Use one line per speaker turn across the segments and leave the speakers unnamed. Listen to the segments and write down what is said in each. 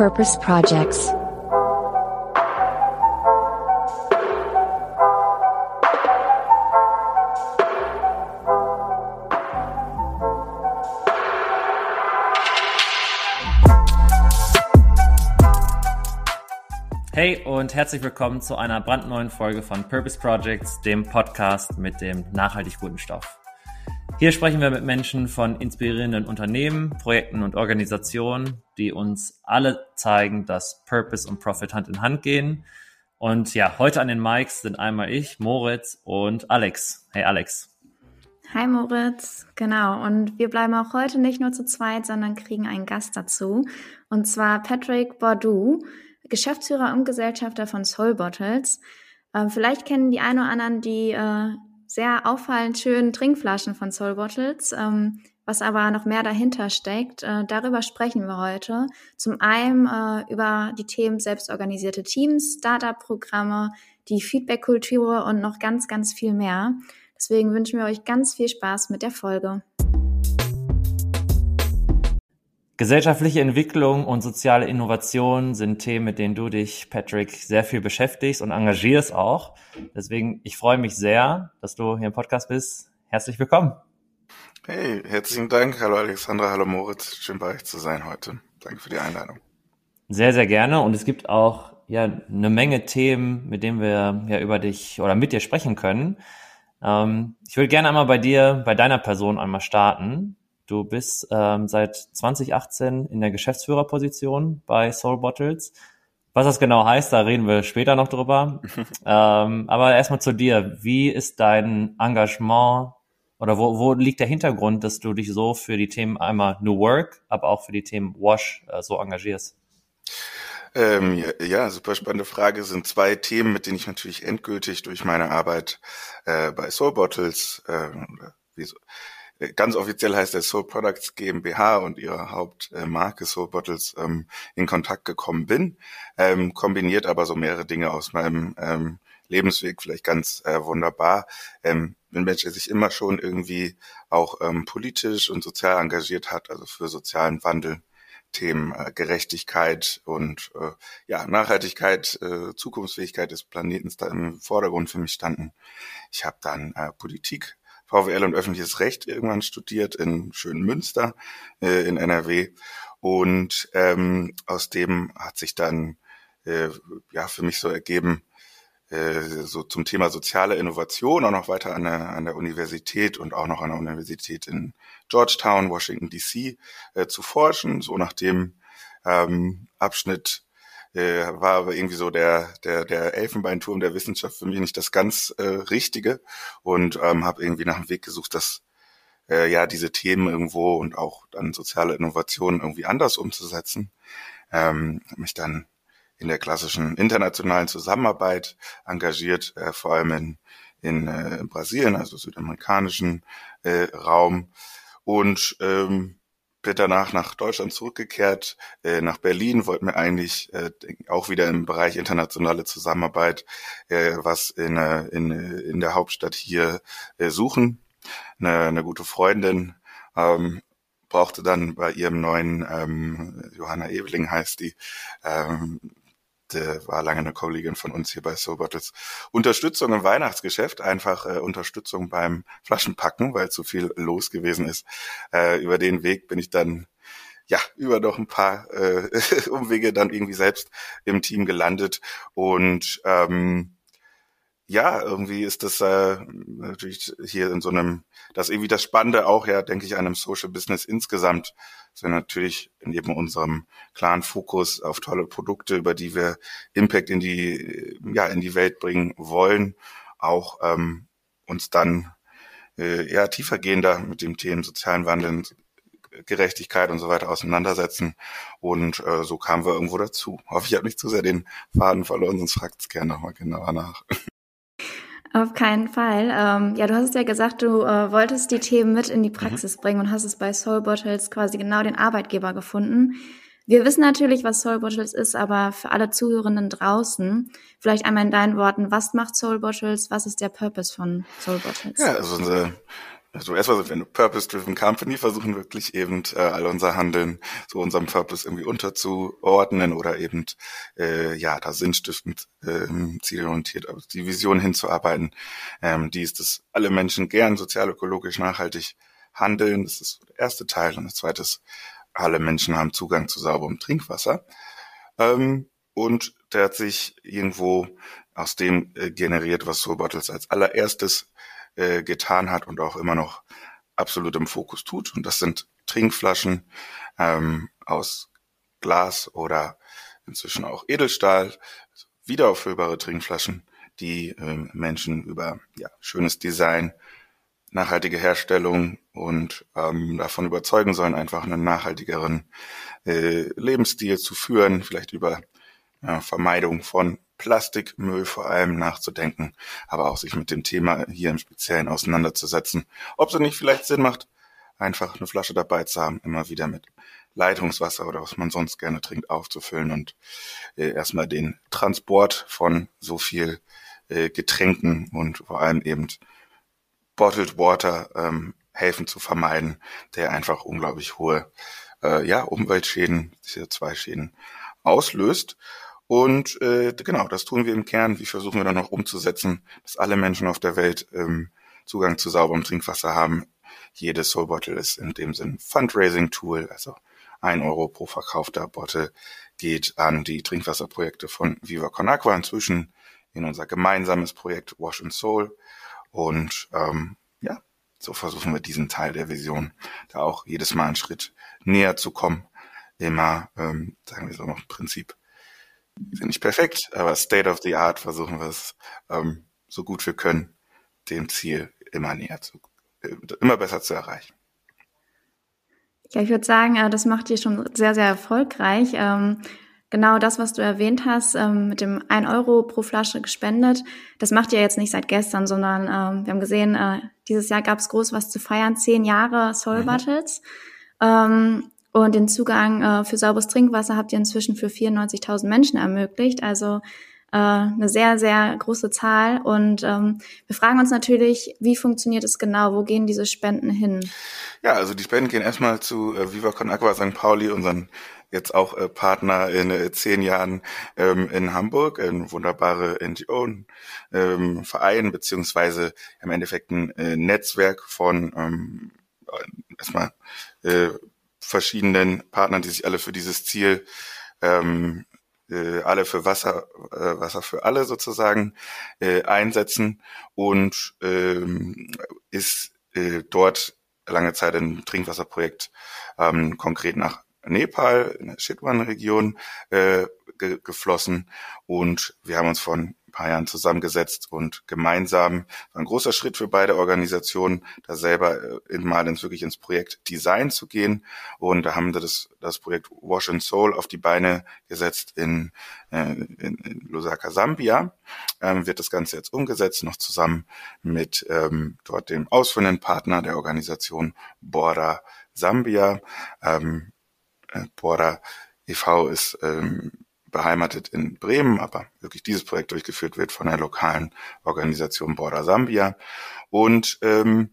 Purpose Projects.
Hey und herzlich willkommen zu einer brandneuen Folge von Purpose Projects, dem Podcast mit dem nachhaltig guten Stoff. Hier sprechen wir mit Menschen von inspirierenden Unternehmen, Projekten und Organisationen, die uns alle zeigen, dass Purpose und Profit Hand in Hand gehen. Und ja, heute an den Mikes sind einmal ich, Moritz und Alex. Hey Alex.
Hi Moritz, genau. Und wir bleiben auch heute nicht nur zu zweit, sondern kriegen einen Gast dazu. Und zwar Patrick Bordeaux, Geschäftsführer und Gesellschafter von Soul Bottles. Äh, vielleicht kennen die ein oder anderen die äh, sehr auffallend schönen Trinkflaschen von Soul Bottles, ähm, was aber noch mehr dahinter steckt. Äh, darüber sprechen wir heute. Zum einen äh, über die Themen selbstorganisierte Teams, Startup-Programme, die Feedback-Kultur und noch ganz, ganz viel mehr. Deswegen wünschen wir euch ganz viel Spaß mit der Folge.
Gesellschaftliche Entwicklung und soziale Innovation sind Themen, mit denen du dich, Patrick, sehr viel beschäftigst und engagierst auch. Deswegen, ich freue mich sehr, dass du hier im Podcast bist. Herzlich willkommen.
Hey, herzlichen Dank. Hallo Alexandra, hallo Moritz. Schön bei euch zu sein heute. Danke für die Einladung.
Sehr, sehr gerne. Und es gibt auch ja eine Menge Themen, mit denen wir ja über dich oder mit dir sprechen können. Ähm, ich würde gerne einmal bei dir, bei deiner Person einmal starten. Du bist ähm, seit 2018 in der Geschäftsführerposition bei Soul Bottles. Was das genau heißt, da reden wir später noch drüber. ähm, aber erstmal zu dir. Wie ist dein Engagement oder wo, wo liegt der Hintergrund, dass du dich so für die Themen einmal New Work, aber auch für die Themen Wash äh, so engagierst?
Ähm, ja, ja, super spannende Frage. Sind zwei Themen, mit denen ich natürlich endgültig durch meine Arbeit äh, bei Soul Bottles, äh, ganz offiziell heißt der Soul Products GmbH und ihre Hauptmarke Soul Bottles ähm, in Kontakt gekommen bin, ähm, kombiniert aber so mehrere Dinge aus meinem ähm, Lebensweg vielleicht ganz äh, wunderbar. Ähm, ein Mensch, der sich immer schon irgendwie auch ähm, politisch und sozial engagiert hat, also für sozialen Wandel, Themen äh, Gerechtigkeit und äh, ja Nachhaltigkeit, äh, Zukunftsfähigkeit des Planeten da im Vordergrund für mich standen. Ich habe dann äh, Politik VWL und öffentliches Recht irgendwann studiert in schönen Münster äh, in NRW. Und ähm, aus dem hat sich dann äh, ja für mich so ergeben, äh, so zum Thema soziale Innovation auch noch weiter an der, an der Universität und auch noch an der Universität in Georgetown, Washington DC äh, zu forschen, so nach dem ähm, Abschnitt äh, war aber irgendwie so der, der, der Elfenbeinturm der Wissenschaft für mich nicht das ganz äh, Richtige und ähm, habe irgendwie nach einem Weg gesucht, dass äh, ja diese Themen irgendwo und auch dann soziale Innovationen irgendwie anders umzusetzen. Ähm, mich dann in der klassischen internationalen Zusammenarbeit engagiert, äh, vor allem in, in äh, Brasilien, also südamerikanischen äh, Raum. Und ähm, bin danach nach Deutschland zurückgekehrt, äh, nach Berlin, wollte mir eigentlich äh, auch wieder im Bereich internationale Zusammenarbeit äh, was in, äh, in, in der Hauptstadt hier äh, suchen. Eine, eine gute Freundin ähm, brauchte dann bei ihrem neuen, ähm, Johanna Eveling heißt die, ähm, der war lange eine Kollegin von uns hier bei Soul Bottles. Unterstützung im Weihnachtsgeschäft, einfach äh, Unterstützung beim Flaschenpacken, weil zu viel los gewesen ist. Äh, über den Weg bin ich dann ja, über noch ein paar äh, Umwege dann irgendwie selbst im Team gelandet. Und ähm, ja, irgendwie ist das äh, natürlich hier in so einem, das irgendwie das Spannende auch ja, denke ich, an einem Social Business insgesamt, sind natürlich neben unserem klaren Fokus auf tolle Produkte, über die wir Impact in die, ja, in die Welt bringen wollen, auch ähm, uns dann äh, ja tiefergehender mit dem Themen sozialen Wandel, Gerechtigkeit und so weiter auseinandersetzen. Und äh, so kamen wir irgendwo dazu. Hoffe, ich habe nicht zu sehr den Faden verloren, sonst fragt es gerne nochmal genauer nach.
Auf keinen Fall. Ähm, ja, du hast ja gesagt, du äh, wolltest die Themen mit in die mhm. Praxis mhm. bringen und hast es bei Soul Bottles quasi genau den Arbeitgeber gefunden. Wir wissen natürlich, was Soul Bottles ist, aber für alle Zuhörenden draußen, vielleicht einmal in deinen Worten, was macht Soul Bottles? Was ist der Purpose von Soul Bottles?
Ja, also unsere also erstmal sind wir eine Purpose-Driven Company, versuchen wirklich eben äh, all unser Handeln so unserem Purpose irgendwie unterzuordnen oder eben äh, ja da sinnstiftend äh, zielorientiert auf die Vision hinzuarbeiten. Ähm, die ist, dass alle Menschen gern sozial, ökologisch, nachhaltig handeln. Das ist der erste Teil. Und das zweite ist, alle Menschen haben Zugang zu sauberem Trinkwasser. Ähm, und der hat sich irgendwo aus dem äh, generiert, was Soul Bottles als allererstes äh, getan hat und auch immer noch absolut im Fokus tut. Und das sind Trinkflaschen ähm, aus Glas oder inzwischen auch Edelstahl, wiederauffüllbare Trinkflaschen, die äh, Menschen über ja, schönes Design, nachhaltige Herstellung und ähm, davon überzeugen sollen, einfach einen nachhaltigeren äh, Lebensstil zu führen, vielleicht über ja, Vermeidung von Plastikmüll vor allem nachzudenken, aber auch sich mit dem Thema hier im Speziellen auseinanderzusetzen. Ob es nicht vielleicht Sinn macht, einfach eine Flasche dabei zu haben, immer wieder mit Leitungswasser oder was man sonst gerne trinkt aufzufüllen und äh, erstmal den Transport von so viel äh, Getränken und vor allem eben Bottled Water ähm, helfen zu vermeiden, der einfach unglaublich hohe äh, ja, Umweltschäden, CO2-Schäden auslöst. Und äh, genau, das tun wir im Kern. Wie versuchen wir dann noch umzusetzen, dass alle Menschen auf der Welt ähm, Zugang zu sauberem Trinkwasser haben. Jedes Soul Bottle ist in dem Sinn Fundraising-Tool, also ein Euro pro verkaufter Bottle geht an die Trinkwasserprojekte von Viva Con Aqua, inzwischen in unser gemeinsames Projekt Wash and Soul. Und ähm, ja, so versuchen wir diesen Teil der Vision da auch jedes Mal einen Schritt näher zu kommen. Immer, ähm, sagen wir so noch im Prinzip sind nicht perfekt, aber State of the Art versuchen wir es ähm, so gut wir können, dem Ziel immer näher zu, äh, immer besser zu erreichen.
Ja, ich würde sagen, äh, das macht ihr schon sehr, sehr erfolgreich. Ähm, genau das, was du erwähnt hast, ähm, mit dem 1 Euro pro Flasche gespendet, das macht ihr jetzt nicht seit gestern, sondern ähm, wir haben gesehen, äh, dieses Jahr gab es groß was zu feiern, zehn Jahre Soul mhm. Battles. Mhm. Und den Zugang äh, für sauberes Trinkwasser habt ihr inzwischen für 94.000 Menschen ermöglicht. Also äh, eine sehr, sehr große Zahl. Und ähm, wir fragen uns natürlich, wie funktioniert es genau? Wo gehen diese Spenden hin?
Ja, also die Spenden gehen erstmal zu äh, Viva Con Aqua St. Pauli, unseren jetzt auch äh, Partner in äh, zehn Jahren ähm, in Hamburg, ein wunderbare NGO, ähm, Verein, beziehungsweise im Endeffekt ein äh, Netzwerk von ähm, erstmal äh, verschiedenen Partnern, die sich alle für dieses Ziel ähm, äh, alle für Wasser, äh, Wasser für alle sozusagen äh, einsetzen. Und ähm, ist äh, dort lange Zeit ein Trinkwasserprojekt ähm, konkret nach Nepal in der Chitwan-Region äh, ge geflossen. Und wir haben uns von paar Jahren zusammengesetzt und gemeinsam ein großer Schritt für beide Organisationen, da selber äh, mal ins wirklich ins Projekt Design zu gehen. Und da haben wir das, das Projekt Wash and Soul auf die Beine gesetzt in, äh, in, in Lusaka, Sambia. Ähm, wird das Ganze jetzt umgesetzt, noch zusammen mit ähm, dort dem ausführenden Partner der Organisation Borda Sambia. Ähm, äh, Borda e.V. ist ähm, beheimatet in Bremen, aber wirklich dieses Projekt durchgeführt wird von der lokalen Organisation Border Sambia. Und ähm,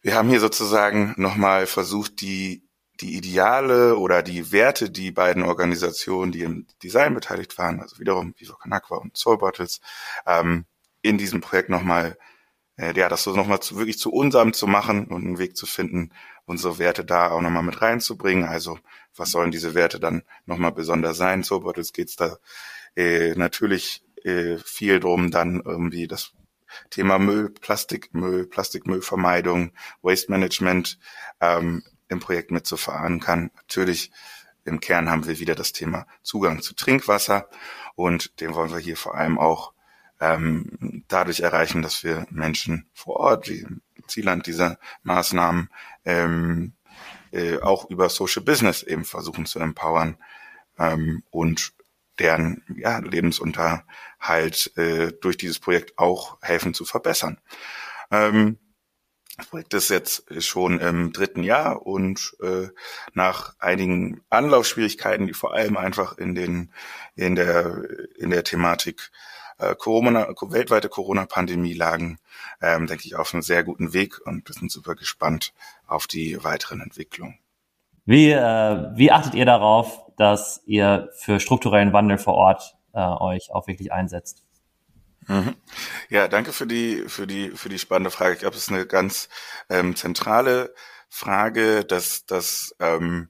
wir haben hier sozusagen nochmal versucht, die, die Ideale oder die Werte, die beiden Organisationen, die im Design beteiligt waren, also wiederum Viva Con Aqua und Soul Bottles, ähm, in diesem Projekt nochmal äh, ja, das so nochmal zu, wirklich zu unserem zu machen und einen Weg zu finden, unsere Werte da auch nochmal mit reinzubringen. Also was sollen diese Werte dann nochmal besonders sein? So, Bottles geht's da äh, natürlich äh, viel drum, dann irgendwie das Thema Müll, Plastikmüll, Plastikmüllvermeidung, Waste Management ähm, im Projekt mit zu verankern. Natürlich im Kern haben wir wieder das Thema Zugang zu Trinkwasser und den wollen wir hier vor allem auch ähm, dadurch erreichen, dass wir Menschen vor Ort, die Zielland dieser Maßnahmen, ähm, äh, auch über Social Business eben versuchen zu empowern ähm, und deren ja, Lebensunterhalt äh, durch dieses Projekt auch helfen zu verbessern. Ähm, das Projekt ist jetzt schon im dritten Jahr und äh, nach einigen Anlaufschwierigkeiten, die vor allem einfach in den in der in der Thematik äh, Corona, weltweite Corona-Pandemie lagen, ähm, denke ich, auf einem sehr guten Weg und wir sind super gespannt auf die weiteren Entwicklungen.
Wie, äh, wie achtet ihr darauf, dass ihr für strukturellen Wandel vor Ort äh, euch auch wirklich einsetzt?
Mhm. Ja, danke für die für die für die spannende Frage. Ich glaube, es ist eine ganz ähm, zentrale Frage, dass dass ähm,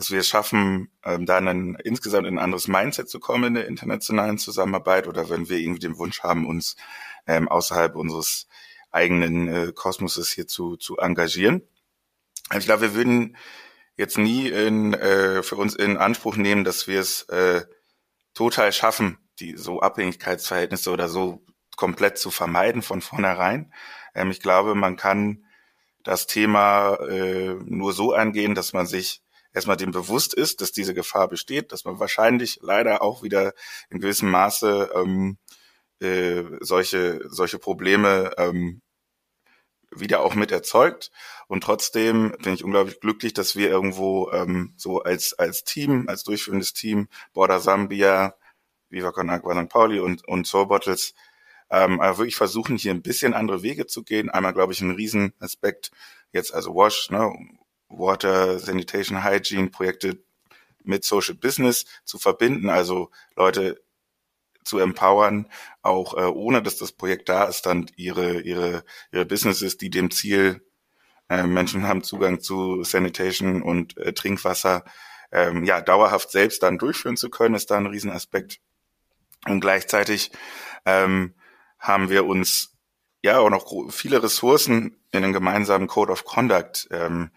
dass wir es schaffen, ähm, da dann insgesamt in ein anderes Mindset zu kommen in der internationalen Zusammenarbeit oder wenn wir irgendwie den Wunsch haben, uns ähm, außerhalb unseres eigenen äh, Kosmoses hier zu zu engagieren. Ich glaube, wir würden jetzt nie in, äh, für uns in Anspruch nehmen, dass wir es äh, total schaffen, die so Abhängigkeitsverhältnisse oder so komplett zu vermeiden von vornherein. Ähm, ich glaube, man kann das Thema äh, nur so angehen, dass man sich erstmal dem bewusst ist, dass diese Gefahr besteht, dass man wahrscheinlich leider auch wieder in gewissem Maße ähm, äh, solche solche Probleme ähm, wieder auch mit erzeugt. Und trotzdem bin ich unglaublich glücklich, dass wir irgendwo ähm, so als als Team, als durchführendes Team, Border Sambia, Viva Con Agua St. Pauli und, und Soul Bottles, ähm, aber wirklich versuchen, hier ein bisschen andere Wege zu gehen. Einmal, glaube ich, ein Riesenaspekt, jetzt also Wash, ne, Water, Sanitation, Hygiene, Projekte mit Social Business zu verbinden, also Leute zu empowern, auch äh, ohne dass das Projekt da ist, dann ihre, ihre, ihre Businesses, die dem Ziel, äh, Menschen haben Zugang zu Sanitation und äh, Trinkwasser, ähm, ja, dauerhaft selbst dann durchführen zu können, ist da ein Riesenaspekt. Und gleichzeitig ähm, haben wir uns ja auch noch viele Ressourcen in den gemeinsamen Code of Conduct ähm,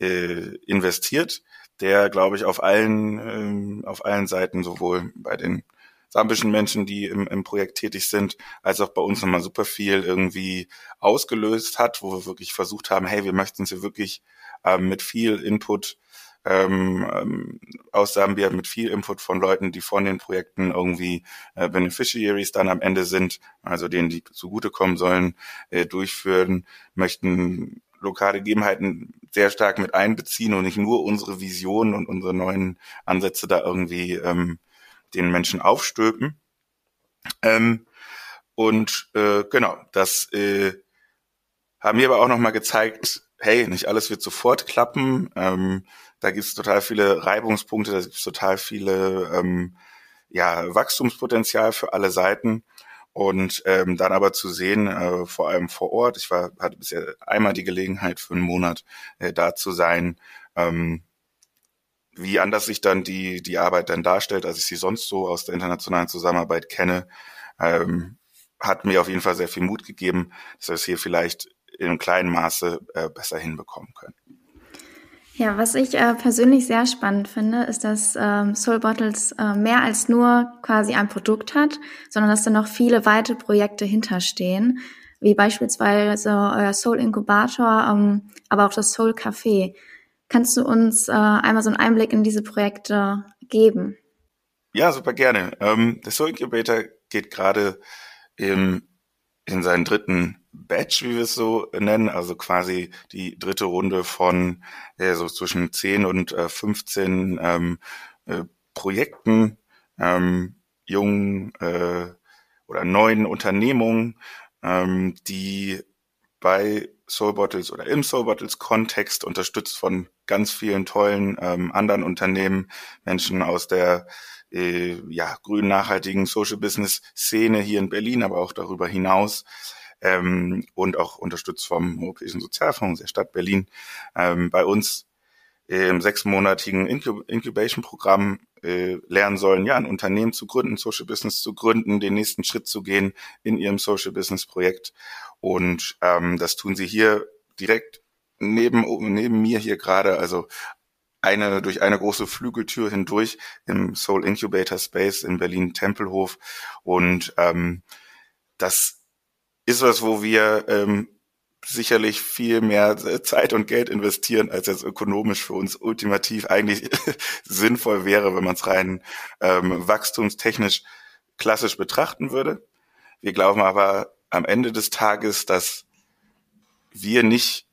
äh, investiert, der, glaube ich, auf allen, ähm, auf allen Seiten, sowohl bei den sambischen Menschen, die im, im Projekt tätig sind, als auch bei uns nochmal super viel irgendwie ausgelöst hat, wo wir wirklich versucht haben, hey, wir möchten sie wirklich ähm, mit viel Input ähm, ähm, aus Sambia mit viel Input von Leuten, die von den Projekten irgendwie äh, Beneficiaries dann am Ende sind, also denen, die zugutekommen sollen, äh, durchführen, möchten lokale Gegebenheiten sehr stark mit einbeziehen und nicht nur unsere Visionen und unsere neuen Ansätze da irgendwie ähm, den Menschen aufstülpen. Ähm, und äh, genau, das äh, haben wir aber auch nochmal gezeigt, hey, nicht alles wird sofort klappen. Ähm, da gibt es total viele Reibungspunkte, da gibt es total viele ähm, ja, Wachstumspotenzial für alle Seiten. Und ähm, dann aber zu sehen, äh, vor allem vor Ort, ich war, hatte bisher einmal die Gelegenheit für einen Monat äh, da zu sein, ähm, wie anders sich dann die, die Arbeit dann darstellt, als ich sie sonst so aus der internationalen Zusammenarbeit kenne, ähm, hat mir auf jeden Fall sehr viel Mut gegeben, dass wir es hier vielleicht in einem kleinen Maße äh, besser hinbekommen können.
Ja, was ich äh, persönlich sehr spannend finde, ist, dass ähm, Soul Bottles äh, mehr als nur quasi ein Produkt hat, sondern dass da noch viele weitere Projekte hinterstehen, wie beispielsweise euer Soul Inkubator, ähm, aber auch das Soul Café. Kannst du uns äh, einmal so einen Einblick in diese Projekte geben?
Ja, super gerne. Ähm, der Soul Incubator geht gerade im in seinen dritten Batch, wie wir es so nennen, also quasi die dritte Runde von äh, so zwischen 10 und äh, 15 ähm, äh, Projekten, ähm, jungen äh, oder neuen Unternehmungen, ähm, die bei Soul Bottles oder im Soul Bottles Kontext unterstützt von ganz vielen tollen ähm, anderen Unternehmen, Menschen aus der äh, ja, grünen nachhaltigen Social Business Szene hier in Berlin, aber auch darüber hinaus ähm, und auch unterstützt vom Europäischen Sozialfonds der Stadt Berlin ähm, bei uns im sechsmonatigen Incubation-Programm äh, lernen sollen, ja, ein Unternehmen zu gründen, Social Business zu gründen, den nächsten Schritt zu gehen in ihrem Social Business Projekt. Und ähm, das tun sie hier direkt neben, neben mir hier gerade, also eine durch eine große Flügeltür hindurch im Soul Incubator Space in Berlin Tempelhof. Und ähm, das ist was, wo wir ähm, sicherlich viel mehr Zeit und Geld investieren, als jetzt ökonomisch für uns ultimativ eigentlich sinnvoll wäre, wenn man es rein ähm, wachstumstechnisch klassisch betrachten würde. Wir glauben aber am Ende des Tages, dass wir nicht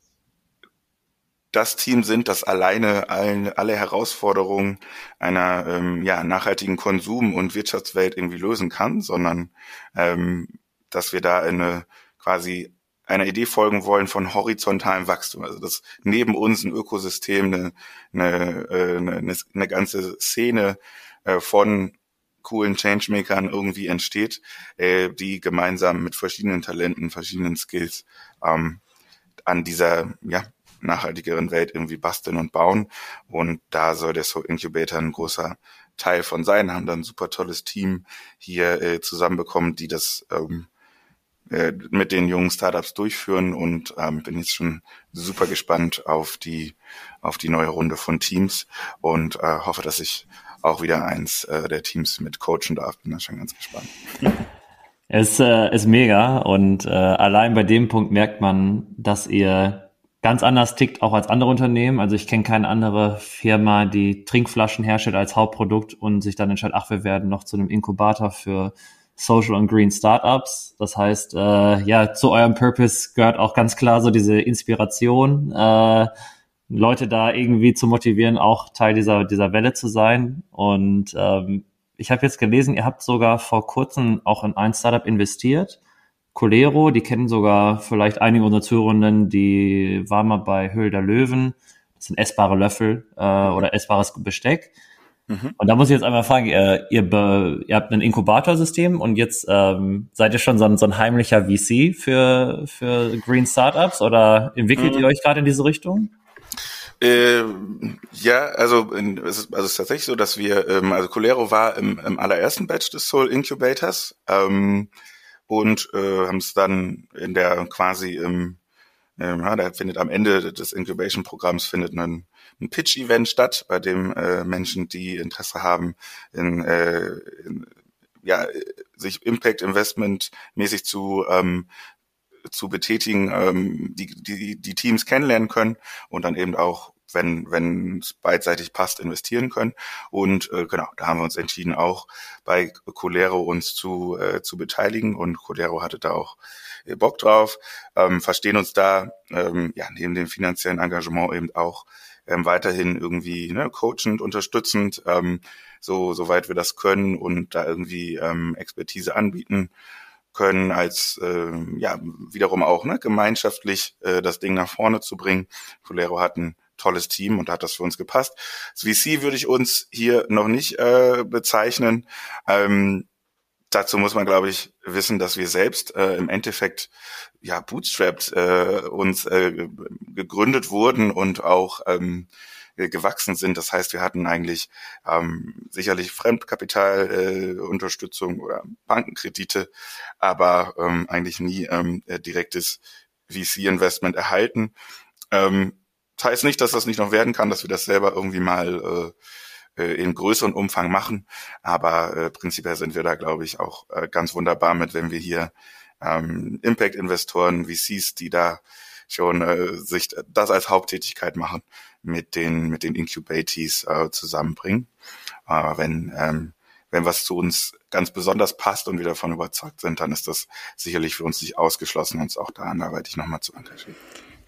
das Team sind, das alleine allen, alle Herausforderungen einer ähm, ja, nachhaltigen Konsum- und Wirtschaftswelt irgendwie lösen kann, sondern ähm, dass wir da eine quasi einer Idee folgen wollen von horizontalem Wachstum. Also dass neben uns ein Ökosystem, eine, eine, äh, eine, eine ganze Szene äh, von coolen Changemakern irgendwie entsteht, äh, die gemeinsam mit verschiedenen Talenten, verschiedenen Skills ähm, an dieser ja, nachhaltigeren Welt irgendwie basteln und bauen. Und da soll der Soul Incubator ein großer Teil von sein, haben dann ein super tolles Team hier äh, zusammenbekommen, die das ähm, äh, mit den jungen Startups durchführen und ähm, bin jetzt schon super gespannt auf die auf die neue Runde von Teams und äh, hoffe, dass ich auch wieder eins äh, der Teams mit coachen darf. Bin da schon ganz gespannt.
Es äh, ist mega und äh, allein bei dem Punkt merkt man, dass ihr ganz anders tickt auch als andere Unternehmen. Also ich kenne keine andere Firma, die Trinkflaschen herstellt als Hauptprodukt und sich dann entscheidet, ach, wir werden noch zu einem Inkubator für Social und Green Startups. Das heißt, äh, ja, zu eurem Purpose gehört auch ganz klar so diese Inspiration, äh, Leute da irgendwie zu motivieren, auch Teil dieser, dieser Welle zu sein. Und ähm, ich habe jetzt gelesen, ihr habt sogar vor kurzem auch in ein Startup investiert. Colero, die kennen sogar vielleicht einige unserer Zuhörenden, die waren mal bei Höhl der Löwen. Das sind essbare Löffel äh, oder essbares Besteck. Mhm. Und da muss ich jetzt einmal fragen, ihr, ihr, be, ihr habt ein Inkubatorsystem und jetzt ähm, seid ihr schon so ein, so ein heimlicher VC für, für Green Startups oder entwickelt mhm. ihr euch gerade in diese Richtung?
Äh, ja, also es ist, also es ist tatsächlich so, dass wir, ähm, also Colero war im, im allerersten Batch des Soul Incubators. Ähm, und äh, haben es dann in der quasi im ähm, ja, da findet am Ende des Incubation-Programms findet ein, ein Pitch-Event statt, bei dem äh, Menschen, die Interesse haben, in, äh, in, ja, sich Impact Investment mäßig zu ähm, zu betätigen, ähm, die, die die Teams kennenlernen können und dann eben auch wenn wenn es beidseitig passt, investieren können. Und äh, genau, da haben wir uns entschieden, auch bei Colero uns zu, äh, zu beteiligen. Und Colero hatte da auch äh, Bock drauf, ähm, verstehen uns da ähm, ja neben dem finanziellen Engagement eben auch ähm, weiterhin irgendwie ne, coachend, unterstützend, ähm, so soweit wir das können und da irgendwie ähm, Expertise anbieten können, als äh, ja wiederum auch ne, gemeinschaftlich äh, das Ding nach vorne zu bringen. Colero hat ein tolles Team und da hat das für uns gepasst. Das VC würde ich uns hier noch nicht äh, bezeichnen. Ähm, dazu muss man, glaube ich, wissen, dass wir selbst äh, im Endeffekt ja bootstrapped äh, uns äh, gegründet wurden und auch ähm, gewachsen sind. Das heißt, wir hatten eigentlich ähm, sicherlich Fremdkapitalunterstützung äh, Unterstützung oder Bankenkredite, aber ähm, eigentlich nie ähm, direktes VC-Investment erhalten. Ähm, das heißt nicht, dass das nicht noch werden kann, dass wir das selber irgendwie mal äh, äh, in größeren Umfang machen. Aber äh, prinzipiell sind wir da, glaube ich, auch äh, ganz wunderbar mit, wenn wir hier ähm, Impact-Investoren, VCs, die da schon äh, sich das als Haupttätigkeit machen, mit den mit den Incubatees äh, zusammenbringen. Aber wenn ähm, wenn was zu uns ganz besonders passt und wir davon überzeugt sind, dann ist das sicherlich für uns nicht ausgeschlossen, uns auch da anderweitig nochmal zu engagieren.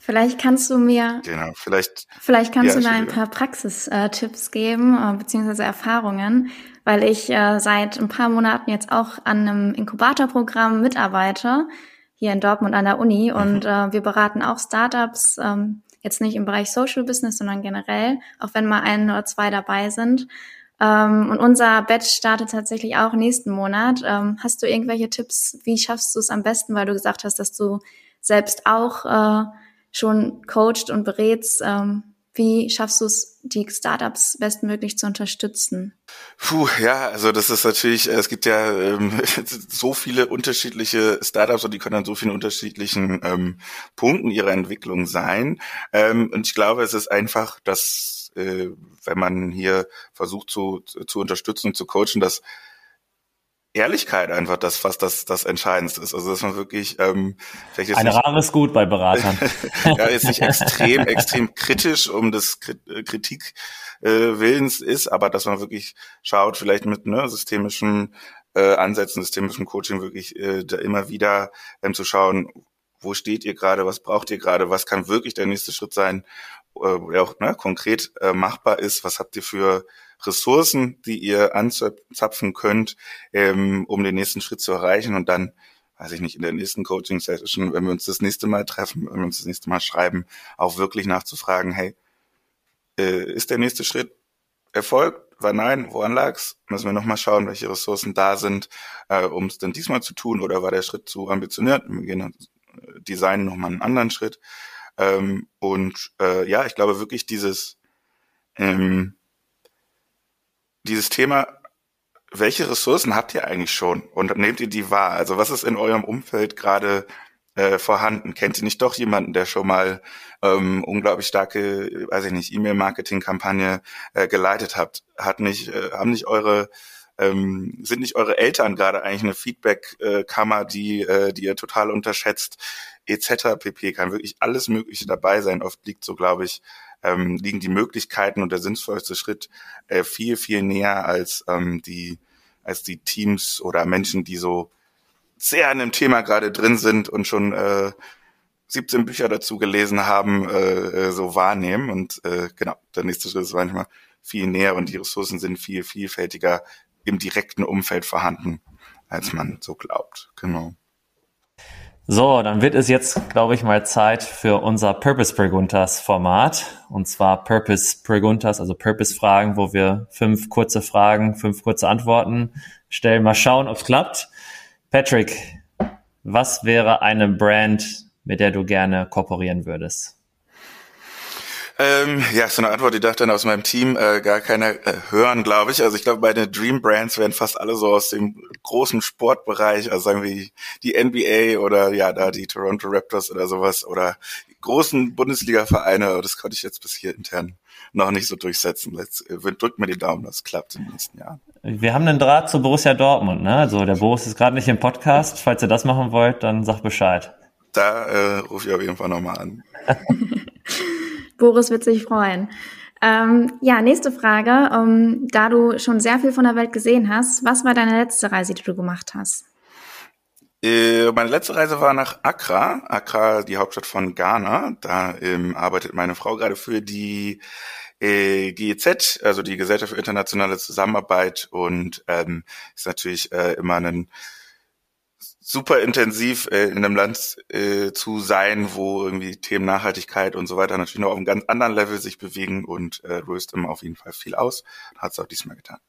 Vielleicht kannst du mir,
genau, vielleicht,
vielleicht kannst ja, du mir ein paar Praxistipps geben, äh, beziehungsweise Erfahrungen, weil ich äh, seit ein paar Monaten jetzt auch an einem Inkubatorprogramm mitarbeite, hier in Dortmund an der Uni, mhm. und äh, wir beraten auch Startups, ähm, jetzt nicht im Bereich Social Business, sondern generell, auch wenn mal ein oder zwei dabei sind. Ähm, und unser Batch startet tatsächlich auch nächsten Monat. Ähm, hast du irgendwelche Tipps, wie schaffst du es am besten, weil du gesagt hast, dass du selbst auch äh, schon coacht und berätst, ähm, wie schaffst du es, die Startups bestmöglich zu unterstützen?
Puh, ja, also das ist natürlich, es gibt ja ähm, so viele unterschiedliche Startups und die können an so vielen unterschiedlichen ähm, Punkten ihrer Entwicklung sein. Ähm, und ich glaube, es ist einfach, dass äh, wenn man hier versucht zu, zu unterstützen zu coachen, dass Ehrlichkeit einfach das, was das, das Entscheidendste ist. Also dass man wirklich ähm,
vielleicht jetzt Ein rares Gut bei Beratern.
ja, jetzt nicht extrem, extrem kritisch um des äh, Kritik äh, Willens ist, aber dass man wirklich schaut, vielleicht mit ne, systemischen äh, Ansätzen, systemischem Coaching wirklich äh, da immer wieder ähm, zu schauen, wo steht ihr gerade, was braucht ihr gerade, was kann wirklich der nächste Schritt sein äh, auch ne, konkret äh, machbar ist. Was habt ihr für Ressourcen, die ihr anzapfen könnt, ähm, um den nächsten Schritt zu erreichen und dann weiß ich nicht, in der nächsten Coaching-Session, wenn wir uns das nächste Mal treffen, wenn wir uns das nächste Mal schreiben, auch wirklich nachzufragen, hey, äh, ist der nächste Schritt erfolgt? War nein, woran lag's? Müssen wir nochmal schauen, welche Ressourcen da sind, äh, um es dann diesmal zu tun oder war der Schritt zu ambitioniert? Wir gehen äh, designen nochmal einen anderen Schritt. Ähm, und äh, ja, ich glaube wirklich dieses ähm, dieses Thema, welche Ressourcen habt ihr eigentlich schon und nehmt ihr die wahr? Also was ist in eurem Umfeld gerade äh, vorhanden? Kennt ihr nicht doch jemanden, der schon mal ähm, unglaublich starke, weiß ich nicht, E-Mail-Marketing-Kampagne äh, geleitet hat? Hat nicht, äh, haben nicht eure ähm, sind nicht eure Eltern gerade eigentlich eine Feedback-Kammer, die, äh, die ihr total unterschätzt, etc. pp. Kann wirklich alles Mögliche dabei sein. Oft liegt so, glaube ich, ähm, liegen die Möglichkeiten und der sinnvollste Schritt äh, viel, viel näher als ähm, die, als die Teams oder Menschen, die so sehr an dem Thema gerade drin sind und schon äh, 17 Bücher dazu gelesen haben, äh, äh, so wahrnehmen. Und äh, genau, der nächste Schritt ist manchmal viel näher und die Ressourcen sind viel vielfältiger im direkten Umfeld vorhanden, als man so glaubt. Genau.
So, dann wird es jetzt, glaube ich, mal Zeit für unser Purpose Preguntas Format. Und zwar Purpose Preguntas, also Purpose Fragen, wo wir fünf kurze Fragen, fünf kurze Antworten stellen. Mal schauen, ob es klappt. Patrick, was wäre eine Brand, mit der du gerne kooperieren würdest?
Ähm, ja, so eine Antwort, die darf dann aus meinem Team äh, gar keiner äh, hören, glaube ich. Also ich glaube, bei den Dream Brands werden fast alle so aus dem großen Sportbereich, also sagen wir die NBA oder ja, da die Toronto Raptors oder sowas oder großen Bundesliga-Vereine. Das konnte ich jetzt bis hier intern noch nicht so durchsetzen. Let's, äh, drückt mir die Daumen, das klappt in den nächsten Jahren.
Wir haben einen Draht zu Borussia Dortmund, ne? Also der Boris ist gerade nicht im Podcast. Falls ihr das machen wollt, dann sagt Bescheid.
Da äh, rufe ich auf jeden Fall nochmal an.
Boris wird sich freuen. Ähm, ja, nächste Frage. Um, ähm, da du schon sehr viel von der Welt gesehen hast, was war deine letzte Reise, die du gemacht hast?
Äh, meine letzte Reise war nach Accra, Accra, die Hauptstadt von Ghana. Da ähm, arbeitet meine Frau gerade für die äh, GEZ, also die Gesellschaft für internationale Zusammenarbeit und ähm, ist natürlich äh, immer ein super intensiv äh, in einem Land äh, zu sein, wo irgendwie Themen Nachhaltigkeit und so weiter natürlich noch auf einem ganz anderen Level sich bewegen und äh, löst immer auf jeden Fall viel aus. Hat es auch diesmal getan.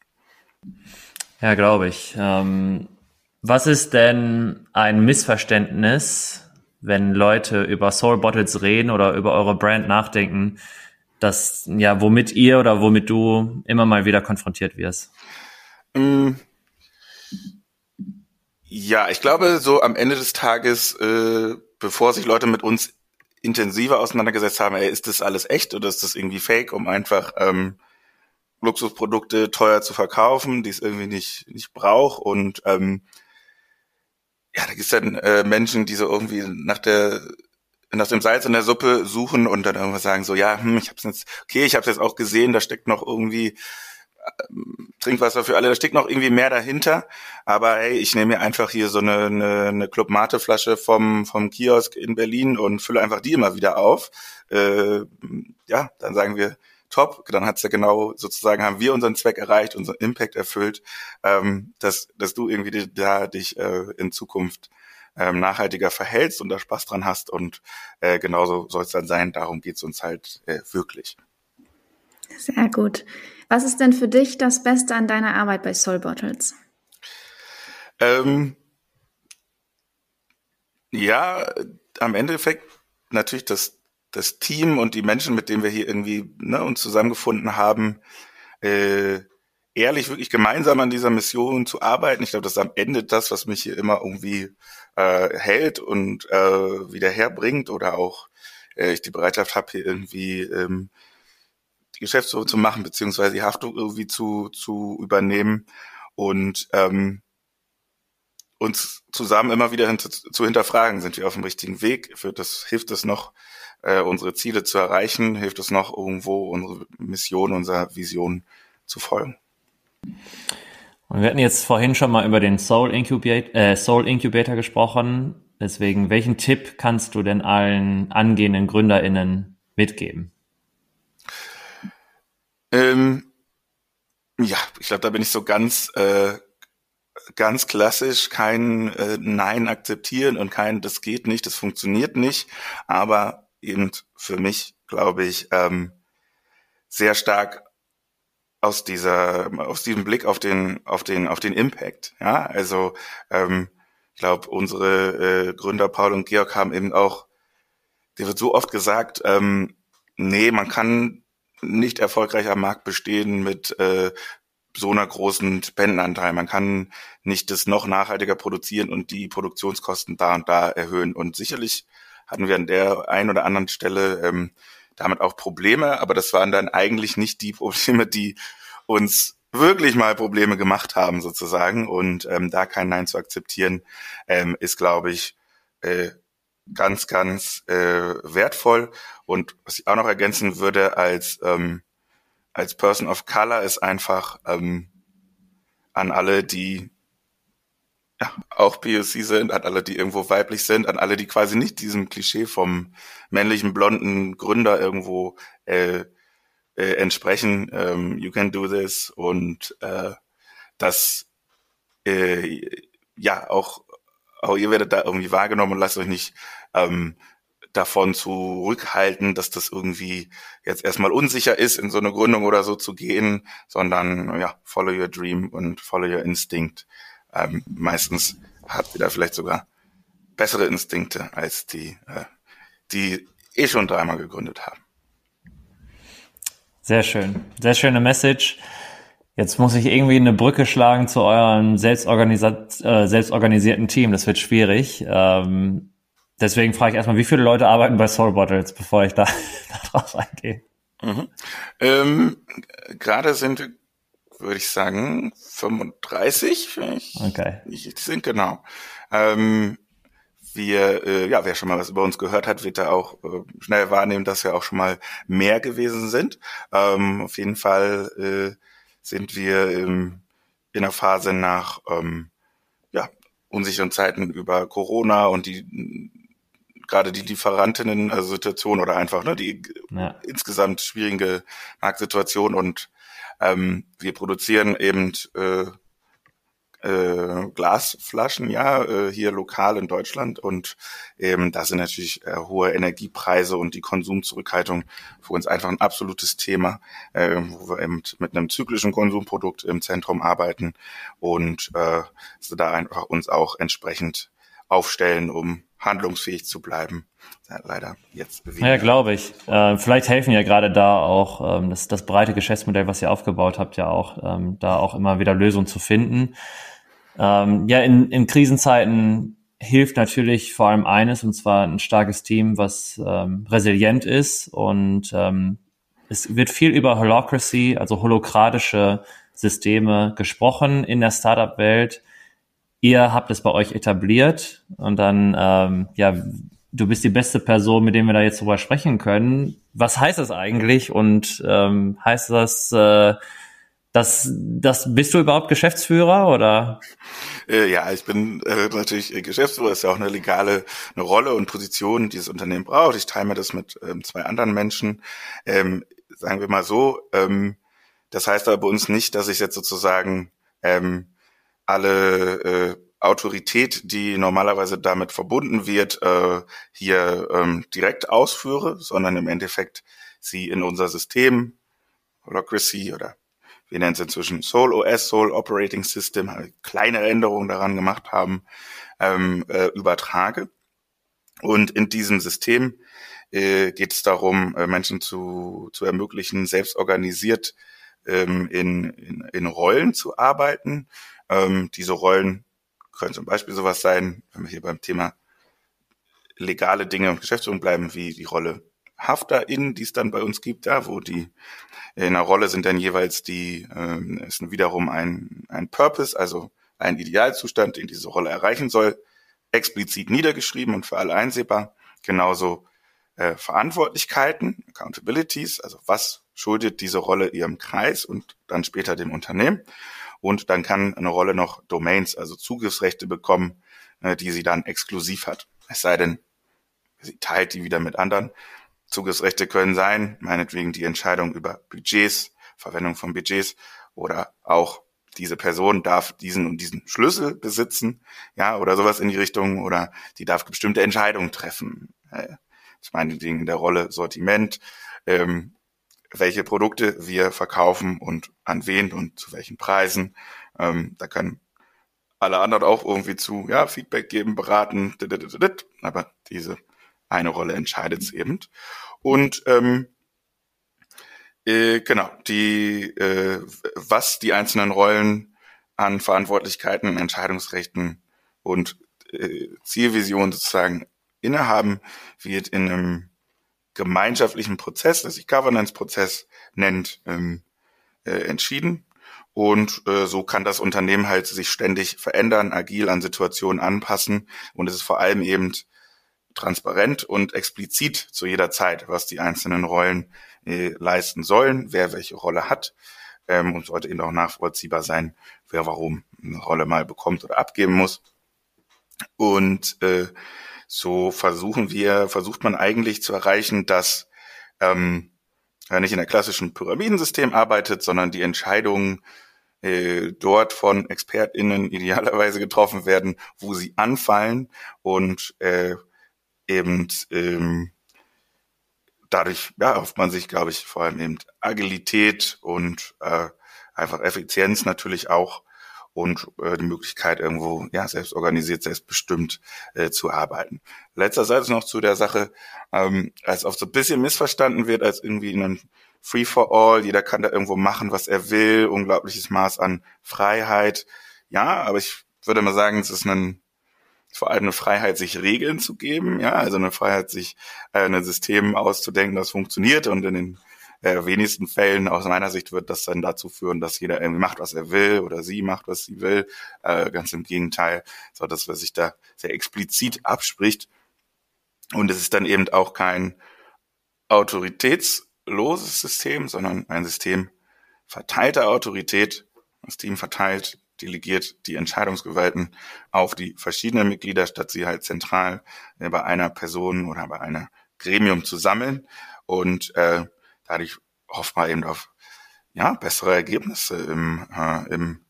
Ja, glaube ich. Ähm, was ist denn ein Missverständnis, wenn Leute über Soul Bottles reden oder über eure Brand nachdenken, das ja, womit ihr oder womit du immer mal wieder konfrontiert wirst? Mm
ja, ich glaube, so am Ende des Tages, äh, bevor sich Leute mit uns intensiver auseinandergesetzt haben, ey, ist das alles echt oder ist das irgendwie fake, um einfach ähm, Luxusprodukte teuer zu verkaufen, die es irgendwie nicht, nicht braucht. Und ähm, ja, da gibt's dann äh, Menschen, die so irgendwie nach der nach dem Salz in der Suppe suchen und dann irgendwas sagen so, ja, hm, ich hab's jetzt, okay, ich hab's jetzt auch gesehen, da steckt noch irgendwie Trinkwasser für alle, da steckt noch irgendwie mehr dahinter. Aber hey, ich nehme mir einfach hier so eine, eine, eine Club Mate Flasche vom, vom Kiosk in Berlin und fülle einfach die immer wieder auf. Äh, ja, dann sagen wir, top, dann hat's ja genau sozusagen, haben wir unseren Zweck erreicht, unseren Impact erfüllt, ähm, dass, dass du irgendwie da dich äh, in Zukunft ähm, nachhaltiger verhältst und da Spaß dran hast und äh, genauso soll es dann sein, darum geht's uns halt äh, wirklich.
Sehr gut. Was ist denn für dich das Beste an deiner Arbeit bei Soul Bottles?
Ähm, ja, am Endeffekt natürlich das, das Team und die Menschen, mit denen wir hier irgendwie ne, uns zusammengefunden haben, äh, ehrlich wirklich gemeinsam an dieser Mission zu arbeiten. Ich glaube, das ist am Ende das, was mich hier immer irgendwie äh, hält und äh, wieder herbringt oder auch äh, ich die Bereitschaft habe, hier irgendwie ähm, die Geschäftsführung zu machen, beziehungsweise die Haftung irgendwie zu, zu übernehmen und ähm, uns zusammen immer wieder hinter, zu hinterfragen, sind wir auf dem richtigen Weg? Für das hilft es noch, äh, unsere Ziele zu erreichen? Hilft es noch, irgendwo unsere Mission, unserer Vision zu folgen?
Und wir hatten jetzt vorhin schon mal über den Soul Incubator, äh, Soul Incubator gesprochen. Deswegen, welchen Tipp kannst du denn allen angehenden GründerInnen mitgeben?
Ähm, ja, ich glaube, da bin ich so ganz äh, ganz klassisch. Kein äh, Nein akzeptieren und kein das geht nicht, das funktioniert nicht, aber eben für mich glaube ich ähm, sehr stark aus dieser aus diesem Blick auf den auf den auf den Impact. Ja also ähm, ich glaube unsere äh, Gründer Paul und Georg haben eben auch dir wird so oft gesagt ähm, nee man kann nicht erfolgreich am Markt bestehen mit äh, so einer großen Spendenanteil. Man kann nicht das noch nachhaltiger produzieren und die Produktionskosten da und da erhöhen. Und sicherlich hatten wir an der einen oder anderen Stelle ähm, damit auch Probleme, aber das waren dann eigentlich nicht die Probleme, die uns wirklich mal Probleme gemacht haben sozusagen. Und ähm, da kein Nein zu akzeptieren, ähm, ist, glaube ich, äh, ganz, ganz äh, wertvoll. Und was ich auch noch ergänzen würde als ähm, als Person of Color ist einfach ähm, an alle, die ja, auch POC sind, an alle, die irgendwo weiblich sind, an alle, die quasi nicht diesem Klischee vom männlichen blonden Gründer irgendwo äh, äh, entsprechen. Ähm, you can do this und äh, das äh, ja auch auch ihr werdet da irgendwie wahrgenommen und lasst euch nicht ähm, davon zurückhalten, dass das irgendwie jetzt erstmal unsicher ist, in so eine Gründung oder so zu gehen, sondern ja, follow your dream und follow your instinct. Ähm, meistens habt ihr da vielleicht sogar bessere Instinkte als die, äh, die eh schon dreimal gegründet haben.
Sehr schön. Sehr schöne Message. Jetzt muss ich irgendwie eine Brücke schlagen zu eurem selbstorganisiert, äh, selbstorganisierten Team. Das wird schwierig. Ähm, Deswegen frage ich erstmal, wie viele Leute arbeiten bei Soul Bottles, bevor ich da darauf eingehe.
Mhm. Ähm, Gerade sind, würde ich sagen, 35. Okay. Ich, sind genau. Ähm, wir, äh, ja, wer schon mal was über uns gehört hat, wird da auch äh, schnell wahrnehmen, dass wir auch schon mal mehr gewesen sind. Ähm, auf jeden Fall äh, sind wir ähm, in der Phase nach ähm, ja, unsicheren Zeiten über Corona und die gerade die Lieferantinnen-Situation oder einfach ne, die ja. insgesamt schwierige Marktsituation und ähm, wir produzieren eben äh, äh, Glasflaschen, ja, äh, hier lokal in Deutschland und ähm, da sind natürlich äh, hohe Energiepreise und die Konsumzurückhaltung für uns einfach ein absolutes Thema, äh, wo wir eben mit einem zyklischen Konsumprodukt im Zentrum arbeiten und äh, so da einfach uns auch entsprechend aufstellen, um handlungsfähig zu bleiben. Leider jetzt.
Weniger. Ja, glaube ich. Äh, vielleicht helfen ja gerade da auch ähm, das, das breite Geschäftsmodell, was ihr aufgebaut habt, ja auch, ähm, da auch immer wieder Lösungen zu finden. Ähm, ja, in, in Krisenzeiten hilft natürlich vor allem eines, und zwar ein starkes Team, was ähm, resilient ist. Und ähm, es wird viel über Holocracy, also holokratische Systeme gesprochen in der Startup-Welt ihr habt es bei euch etabliert und dann, ähm, ja, du bist die beste Person, mit der wir da jetzt drüber sprechen können. Was heißt das eigentlich und ähm, heißt das, äh, das, das bist du überhaupt Geschäftsführer oder?
Äh, ja, ich bin äh, natürlich Geschäftsführer, ist ja auch eine legale eine Rolle und Position, die das Unternehmen braucht. Ich teile mir das mit ähm, zwei anderen Menschen. Ähm, sagen wir mal so, ähm, das heißt aber bei uns nicht, dass ich jetzt sozusagen ähm, alle äh, Autorität, die normalerweise damit verbunden wird, äh, hier ähm, direkt ausführe, sondern im Endeffekt sie in unser System, Holacracy oder wir nennen es inzwischen Soul OS, Soul Operating System, kleine Änderungen daran gemacht haben, ähm, äh, übertrage. Und in diesem System äh, geht es darum, äh, Menschen zu, zu ermöglichen, selbst organisiert ähm, in, in, in Rollen zu arbeiten, ähm, diese Rollen können zum Beispiel sowas sein, wenn wir hier beim Thema legale Dinge und Geschäftsführung bleiben, wie die Rolle HafterInnen, die es dann bei uns gibt, ja, wo die in einer Rolle sind dann jeweils die, ähm, ist wiederum ein, ein Purpose, also ein Idealzustand, den diese Rolle erreichen soll, explizit niedergeschrieben und für alle einsehbar. Genauso äh, Verantwortlichkeiten, Accountabilities, also was schuldet diese Rolle ihrem Kreis und dann später dem Unternehmen. Und dann kann eine Rolle noch Domains, also Zugriffsrechte bekommen, äh, die sie dann exklusiv hat. Es sei denn, sie teilt die wieder mit anderen. Zugriffsrechte können sein, meinetwegen die Entscheidung über Budgets, Verwendung von Budgets oder auch diese Person darf diesen und diesen Schlüssel besitzen, ja, oder sowas in die Richtung, oder die darf bestimmte Entscheidungen treffen. Äh, ich meine, in der Rolle Sortiment, ähm, welche Produkte wir verkaufen und an wen und zu welchen Preisen. Ähm, da können alle anderen auch irgendwie zu, ja, Feedback geben, beraten, aber diese eine Rolle entscheidet es eben. Und ähm, äh, genau, die, äh, was die einzelnen Rollen an Verantwortlichkeiten, Entscheidungsrechten und äh, Zielvisionen sozusagen innehaben, wird in einem gemeinschaftlichen Prozess, das sich Governance-Prozess nennt, ähm, äh, entschieden. Und äh, so kann das Unternehmen halt sich ständig verändern, agil an Situationen anpassen. Und es ist vor allem eben transparent und explizit zu jeder Zeit, was die einzelnen Rollen äh, leisten sollen, wer welche Rolle hat ähm, und sollte eben auch nachvollziehbar sein, wer warum eine Rolle mal bekommt oder abgeben muss. Und äh, so versuchen wir, versucht man eigentlich zu erreichen, dass ähm, er nicht in der klassischen Pyramidensystem arbeitet, sondern die Entscheidungen äh, dort von ExpertInnen idealerweise getroffen werden, wo sie anfallen und äh, eben ähm, dadurch ja, hofft man sich, glaube ich, vor allem eben Agilität und äh, einfach Effizienz natürlich auch und äh, die Möglichkeit irgendwo ja selbst organisiert, selbstbestimmt äh, zu arbeiten. Letzter Satz noch zu der Sache, ähm, als oft so ein bisschen missverstanden wird, als irgendwie in einem Free for All, jeder kann da irgendwo machen, was er will, unglaubliches Maß an Freiheit. Ja, aber ich würde mal sagen, es ist ein vor allem eine Freiheit, sich Regeln zu geben, ja, also eine Freiheit, sich äh, ein System auszudenken, das funktioniert und in den äh, wenigsten Fällen aus meiner Sicht wird das dann dazu führen, dass jeder irgendwie macht, was er will oder sie macht, was sie will. Äh, ganz im Gegenteil, so dass man sich da sehr explizit abspricht. Und es ist dann eben auch kein autoritätsloses System, sondern ein System verteilter Autorität. Das Team verteilt delegiert die Entscheidungsgewalten auf die verschiedenen Mitglieder, statt sie halt zentral äh, bei einer Person oder bei einer Gremium zu sammeln. Und äh, dadurch hofft man eben auf ja, bessere Ergebnisse im, äh, im,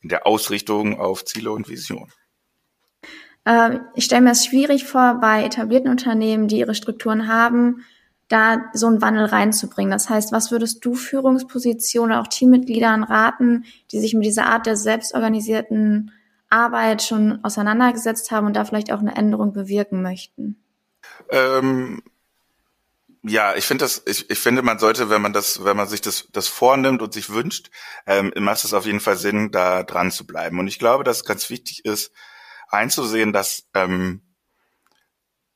in der Ausrichtung auf Ziele und Vision.
Ähm, ich stelle mir es schwierig vor, bei etablierten Unternehmen, die ihre Strukturen haben, da so einen Wandel reinzubringen. Das heißt, was würdest du Führungspositionen, auch Teammitgliedern raten, die sich mit dieser Art der selbstorganisierten Arbeit schon auseinandergesetzt haben und da vielleicht auch eine Änderung bewirken möchten?
Ähm, ja, ich finde das, ich, ich finde, man sollte, wenn man das, wenn man sich das, das vornimmt und sich wünscht, ähm, macht es auf jeden Fall Sinn, da dran zu bleiben. Und ich glaube, dass es ganz wichtig ist, einzusehen, dass ähm,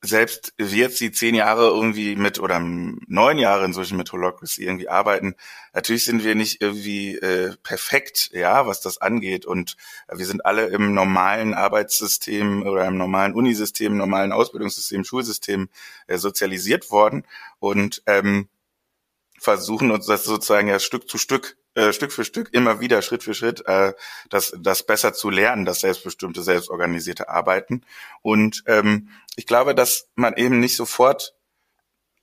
selbst wir jetzt die zehn Jahre irgendwie mit oder neun Jahre inzwischen mit Holocracy irgendwie arbeiten, natürlich sind wir nicht irgendwie äh, perfekt, ja, was das angeht. Und wir sind alle im normalen Arbeitssystem oder im normalen Unisystem, normalen Ausbildungssystem, Schulsystem äh, sozialisiert worden und ähm, versuchen uns das sozusagen ja Stück zu Stück äh, Stück für Stück immer wieder Schritt für Schritt äh, das, das besser zu lernen, das selbstbestimmte, selbstorganisierte Arbeiten. Und ähm, ich glaube, dass man eben nicht sofort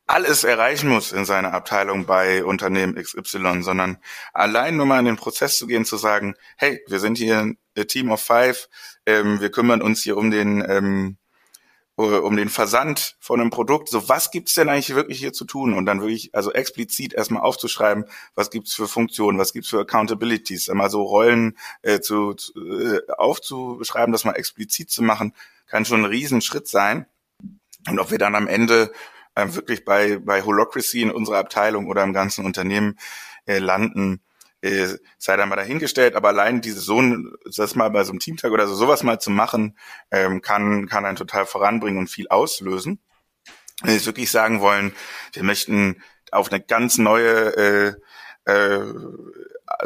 alles erreichen muss in seiner Abteilung bei Unternehmen XY, sondern allein nur mal in den Prozess zu gehen, zu sagen, hey, wir sind hier ein Team of Five, ähm, wir kümmern uns hier um den ähm, äh, um den Versand von einem Produkt. So, was gibt's denn eigentlich wirklich hier zu tun? Und dann wirklich, also explizit erstmal aufzuschreiben, was gibt's für Funktionen, was gibt's für Accountabilities, einmal so Rollen äh, zu, zu äh, aufzuschreiben, das mal explizit zu machen, kann schon ein Riesenschritt sein. Und ob wir dann am Ende äh, wirklich bei, bei Holocracy in unserer Abteilung oder im ganzen Unternehmen äh, landen, äh, sei dann mal dahingestellt, aber allein diese so das mal bei so einem Teamtag oder so sowas mal zu machen, ähm, kann kann einen total voranbringen und viel auslösen. Wenn wir wirklich sagen wollen, wir möchten auf eine ganz neue äh, äh,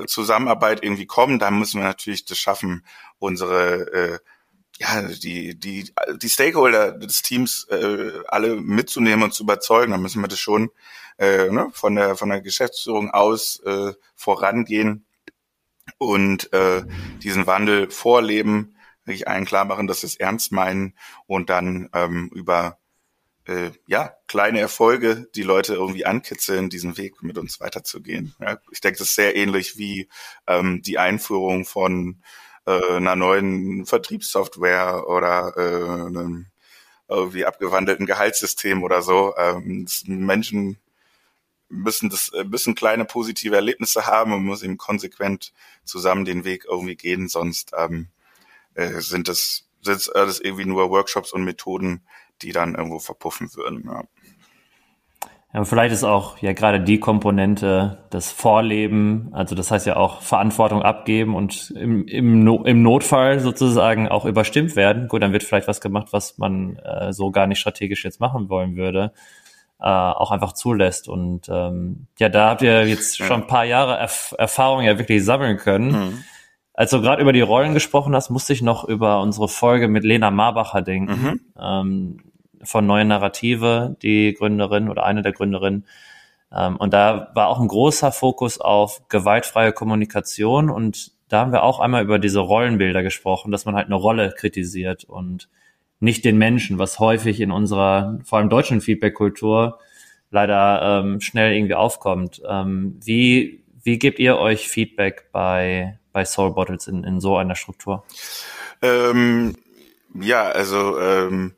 Zusammenarbeit irgendwie kommen, dann müssen wir natürlich das schaffen, unsere äh, ja, die, die, die Stakeholder des Teams äh, alle mitzunehmen und zu überzeugen, dann müssen wir das schon äh, ne, von der von der Geschäftsführung aus äh, vorangehen und äh, diesen Wandel vorleben, wirklich allen klar machen, dass sie es ernst meinen und dann ähm, über äh, ja, kleine Erfolge, die Leute irgendwie ankitzeln, diesen Weg mit uns weiterzugehen. Ja, ich denke, das ist sehr ähnlich wie ähm, die Einführung von äh, einer neuen Vertriebssoftware oder äh, einem irgendwie abgewandelten Gehaltssystem oder so. Ähm, Menschen müssen das äh, müssen kleine positive Erlebnisse haben und muss eben konsequent zusammen den Weg irgendwie gehen, sonst ähm, äh, sind das sind alles irgendwie nur Workshops und Methoden, die dann irgendwo verpuffen würden. Ja.
Ja, vielleicht ist auch ja gerade die Komponente das Vorleben, also das heißt ja auch Verantwortung abgeben und im, im, no im Notfall sozusagen auch überstimmt werden. Gut, dann wird vielleicht was gemacht, was man äh, so gar nicht strategisch jetzt machen wollen würde, äh, auch einfach zulässt. Und ähm, ja, da habt ihr jetzt schon ein paar Jahre Erf Erfahrung ja wirklich sammeln können. Mhm. Als du gerade über die Rollen gesprochen hast, musste ich noch über unsere Folge mit Lena Marbacher denken. Mhm. Ähm, von Neue Narrative, die Gründerin oder eine der Gründerinnen. Ähm, und da war auch ein großer Fokus auf gewaltfreie Kommunikation und da haben wir auch einmal über diese Rollenbilder gesprochen, dass man halt eine Rolle kritisiert und nicht den Menschen, was häufig in unserer, vor allem deutschen Feedback-Kultur leider ähm, schnell irgendwie aufkommt. Ähm, wie, wie gebt ihr euch Feedback bei, bei Soul Bottles in, in so einer Struktur?
Ähm, ja, also ähm,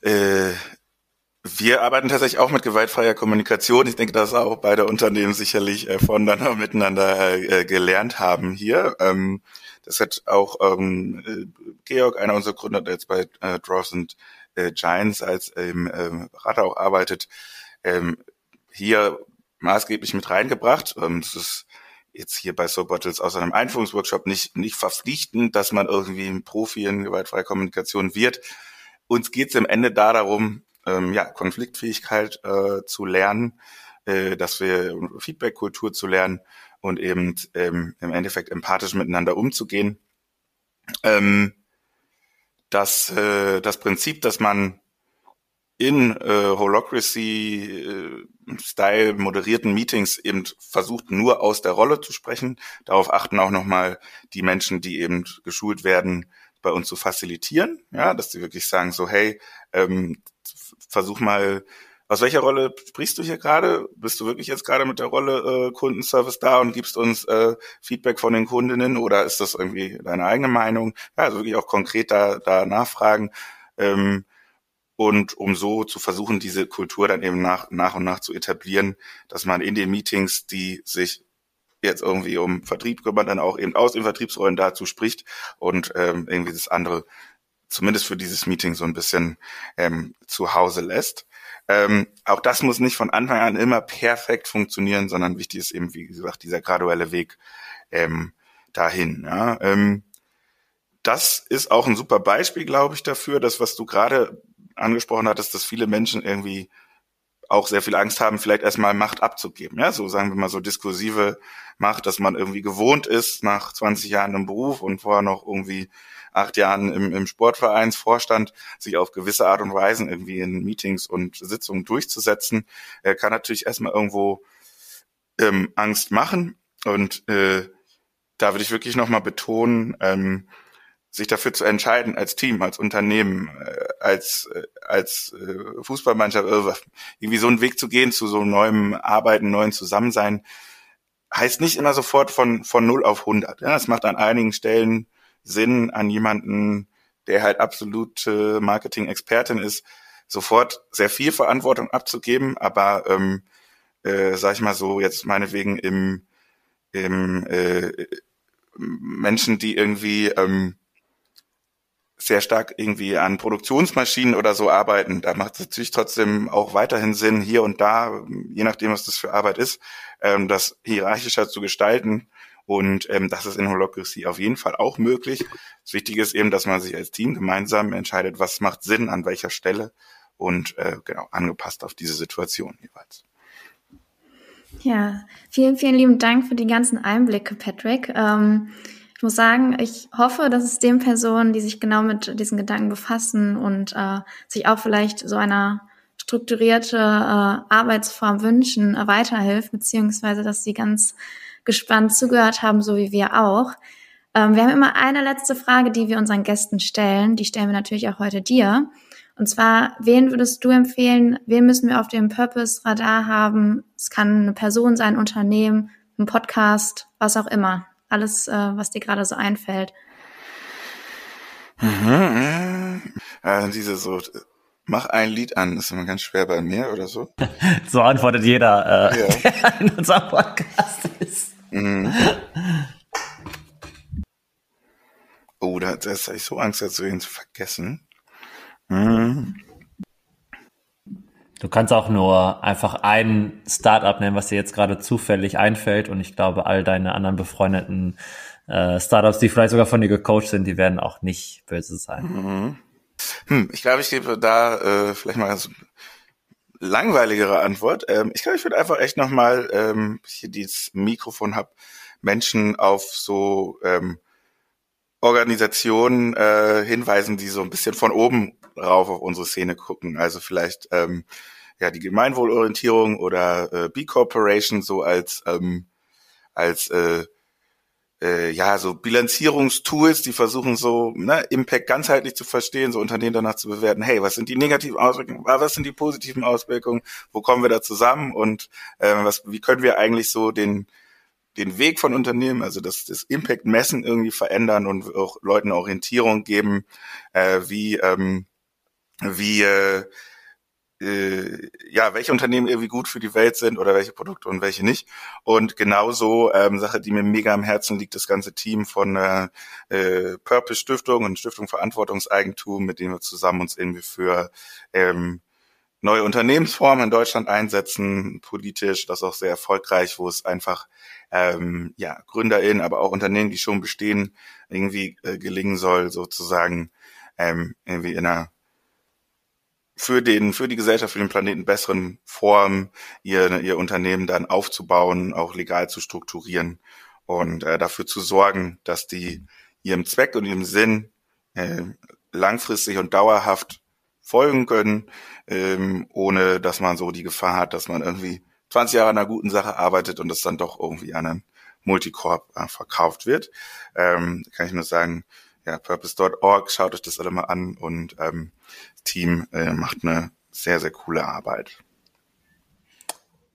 äh, wir arbeiten tatsächlich auch mit gewaltfreier Kommunikation. Ich denke, dass auch beide Unternehmen sicherlich äh, voneinander miteinander äh, gelernt haben hier. Ähm, das hat auch ähm, äh, Georg, einer unserer Gründer, der jetzt bei äh, Draws and äh, Giants als ähm, ähm, Berater auch arbeitet, ähm, hier maßgeblich mit reingebracht. Ähm, das ist jetzt hier bei Soul Bottles aus einem Einführungsworkshop nicht, nicht verpflichtend, dass man irgendwie ein Profi in gewaltfreier Kommunikation wird. Uns geht es im Ende da darum, ähm, ja, Konfliktfähigkeit äh, zu lernen, äh, dass wir Feedback-Kultur zu lernen und eben ähm, im Endeffekt empathisch miteinander umzugehen. Ähm, das, äh, das Prinzip, dass man in äh, Holocracy-Style moderierten Meetings eben versucht, nur aus der Rolle zu sprechen. Darauf achten auch nochmal die Menschen, die eben geschult werden, bei uns zu facilitieren, ja, dass die wirklich sagen so, hey, ähm, versuch mal, aus welcher Rolle sprichst du hier gerade? Bist du wirklich jetzt gerade mit der Rolle äh, Kundenservice da und gibst uns äh, Feedback von den Kundinnen oder ist das irgendwie deine eigene Meinung? Ja, also wirklich auch konkret da, da nachfragen. Ähm, und um so zu versuchen, diese Kultur dann eben nach, nach und nach zu etablieren, dass man in den Meetings, die sich jetzt irgendwie um Vertrieb kümmert, dann auch eben aus den Vertriebsrollen dazu spricht und ähm, irgendwie das andere zumindest für dieses Meeting so ein bisschen ähm, zu Hause lässt. Ähm, auch das muss nicht von Anfang an immer perfekt funktionieren, sondern wichtig ist eben, wie gesagt, dieser graduelle Weg ähm, dahin. Ja. Ähm, das ist auch ein super Beispiel, glaube ich, dafür, dass was du gerade angesprochen hattest, dass viele Menschen irgendwie auch sehr viel Angst haben, vielleicht erstmal Macht abzugeben. Ja, so sagen wir mal so diskursive Macht, dass man irgendwie gewohnt ist nach 20 Jahren im Beruf und vorher noch irgendwie acht Jahren im, im Sportvereinsvorstand, sich auf gewisse Art und Weisen irgendwie in Meetings und Sitzungen durchzusetzen, äh, kann natürlich erstmal irgendwo ähm, Angst machen. Und äh, da würde ich wirklich nochmal betonen, ähm, sich dafür zu entscheiden, als Team, als Unternehmen, äh, als, äh, als äh, Fußballmannschaft, irgendwie so einen Weg zu gehen zu so neuem Arbeiten, neuen Zusammensein, heißt nicht immer sofort von, von 0 auf 100. Ja, es macht an einigen Stellen Sinn, an jemanden, der halt absolute Marketing-Expertin ist, sofort sehr viel Verantwortung abzugeben, aber ähm, äh, sag ich mal so, jetzt meinetwegen im, im äh, Menschen, die irgendwie ähm, sehr stark irgendwie an Produktionsmaschinen oder so arbeiten, da macht es natürlich trotzdem auch weiterhin Sinn, hier und da, je nachdem, was das für Arbeit ist, ähm, das hierarchischer zu gestalten. Und ähm, das ist in Holocracy auf jeden Fall auch möglich. Das Wichtige ist eben, dass man sich als Team gemeinsam entscheidet, was macht Sinn an welcher Stelle und äh, genau angepasst auf diese Situation jeweils.
Ja, vielen, vielen lieben Dank für die ganzen Einblicke, Patrick. Ähm ich muss sagen, ich hoffe, dass es den Personen, die sich genau mit diesen Gedanken befassen und äh, sich auch vielleicht so einer strukturierte äh, Arbeitsform wünschen, äh, weiterhilft, beziehungsweise dass sie ganz gespannt zugehört haben, so wie wir auch. Ähm, wir haben immer eine letzte Frage, die wir unseren Gästen stellen. Die stellen wir natürlich auch heute dir. Und zwar, wen würdest du empfehlen, wen müssen wir auf dem Purpose-Radar haben? Es kann eine Person sein, ein Unternehmen, ein Podcast, was auch immer. Alles, äh, was dir gerade so einfällt.
Mhm, äh, diese so, mach ein Lied an, ist immer ganz schwer bei mir oder so.
so antwortet jeder, äh, ja. der in unserem Podcast ist. Mhm.
Oh, da, da habe ich so Angst dazu, ihn zu vergessen. Mhm.
Du kannst auch nur einfach ein Startup nennen, was dir jetzt gerade zufällig einfällt. Und ich glaube, all deine anderen befreundeten äh, Startups, die vielleicht sogar von dir gecoacht sind, die werden auch nicht böse sein.
Mhm. Hm, ich glaube, ich gebe da äh, vielleicht mal ganz langweiligere Antwort. Ähm, ich glaube, ich würde einfach echt nochmal, ähm, hier dieses Mikrofon hab, Menschen auf so ähm, Organisationen äh, hinweisen, die so ein bisschen von oben rauf auf unsere Szene gucken. Also vielleicht ähm, ja die Gemeinwohlorientierung oder äh, B Corporation so als ähm, als äh, äh, ja so Bilanzierungstools, die versuchen so ne, Impact ganzheitlich zu verstehen, so Unternehmen danach zu bewerten. Hey, was sind die negativen Auswirkungen? Was sind die positiven Auswirkungen? Wo kommen wir da zusammen? Und äh, was wie können wir eigentlich so den den Weg von Unternehmen, also das, das Impact messen irgendwie verändern und auch Leuten Orientierung geben, äh, wie ähm, wie äh, äh, ja, welche Unternehmen irgendwie gut für die Welt sind oder welche Produkte und welche nicht. Und genauso ähm, Sache, die mir mega am Herzen liegt, das ganze Team von äh, äh, Purpose Stiftung und Stiftung Verantwortungseigentum, mit denen wir zusammen uns irgendwie für ähm, neue Unternehmensformen in Deutschland einsetzen, politisch, das auch sehr erfolgreich, wo es einfach ähm, ja GründerInnen, aber auch Unternehmen, die schon bestehen, irgendwie äh, gelingen soll, sozusagen ähm, irgendwie in einer für den, für die Gesellschaft, für den Planeten besseren Form ihr, ihr Unternehmen dann aufzubauen, auch legal zu strukturieren und äh, dafür zu sorgen, dass die ihrem Zweck und ihrem Sinn äh, langfristig und dauerhaft folgen können, ähm, ohne dass man so die Gefahr hat, dass man irgendwie 20 Jahre an einer guten Sache arbeitet und das dann doch irgendwie an einen Multicorp äh, verkauft wird. Ähm, kann ich nur sagen, ja, purpose.org, schaut euch das alle mal an und ähm, Team äh, macht eine sehr, sehr coole Arbeit.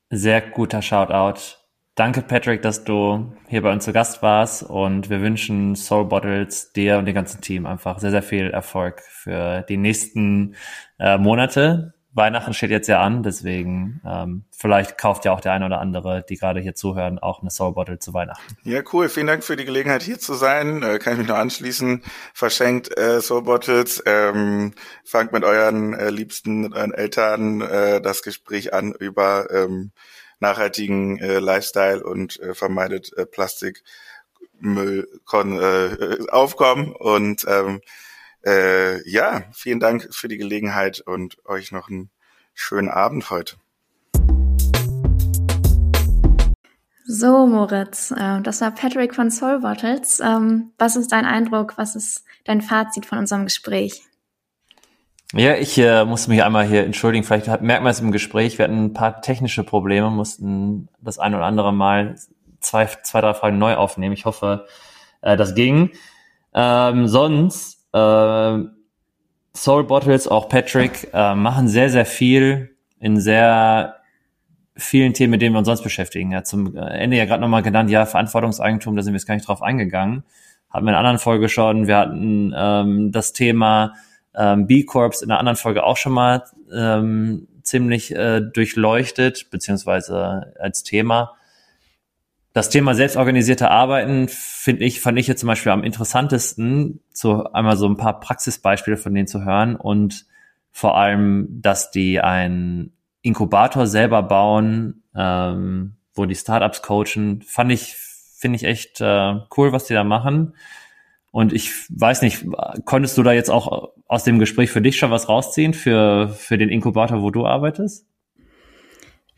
Sehr guter Shoutout. Danke, Patrick, dass du hier bei uns zu Gast warst und wir wünschen Soul Bottles dir und dem ganzen Team einfach sehr, sehr viel Erfolg für die nächsten äh, Monate. Weihnachten steht jetzt ja an, deswegen ähm, vielleicht kauft ja auch der eine oder andere, die gerade hier zuhören, auch eine Soul Bottle zu Weihnachten.
Ja, cool. Vielen Dank für die Gelegenheit, hier zu sein. Äh, kann ich mich noch anschließen. Verschenkt äh, Soul Bottles. Ähm, fangt mit euren äh, liebsten äh, Eltern äh, das Gespräch an über ähm, nachhaltigen äh, Lifestyle und äh, vermeidet äh, Plastikmüll äh, aufkommen. Und ähm, äh, ja, vielen Dank für die Gelegenheit und euch noch einen schönen Abend heute.
So, Moritz, äh, das war Patrick von Soul Bottles. Ähm, was ist dein Eindruck? Was ist dein Fazit von unserem Gespräch?
Ja, ich äh, musste mich einmal hier entschuldigen. Vielleicht merkt man es im Gespräch. Wir hatten ein paar technische Probleme, mussten das ein oder andere Mal zwei, zwei drei Fragen neu aufnehmen. Ich hoffe, äh, das ging. Ähm, sonst Soul Bottles, auch Patrick, äh, machen sehr, sehr viel in sehr vielen Themen, mit denen wir uns sonst beschäftigen. Ja, zum Ende ja gerade nochmal genannt, ja, Verantwortungseigentum, da sind wir jetzt gar nicht drauf eingegangen. Hatten wir in einer anderen Folge schon. Wir hatten ähm, das Thema ähm, B-Corps in einer anderen Folge auch schon mal ähm, ziemlich äh, durchleuchtet, beziehungsweise als Thema. Das Thema selbstorganisierte Arbeiten finde ich, fand ich jetzt zum Beispiel am interessantesten, so einmal so ein paar Praxisbeispiele von denen zu hören und vor allem, dass die einen Inkubator selber bauen, ähm, wo die Startups coachen, fand ich, finde ich echt äh, cool, was die da machen. Und ich weiß nicht, konntest du da jetzt auch aus dem Gespräch für dich schon was rausziehen für, für den Inkubator, wo du arbeitest?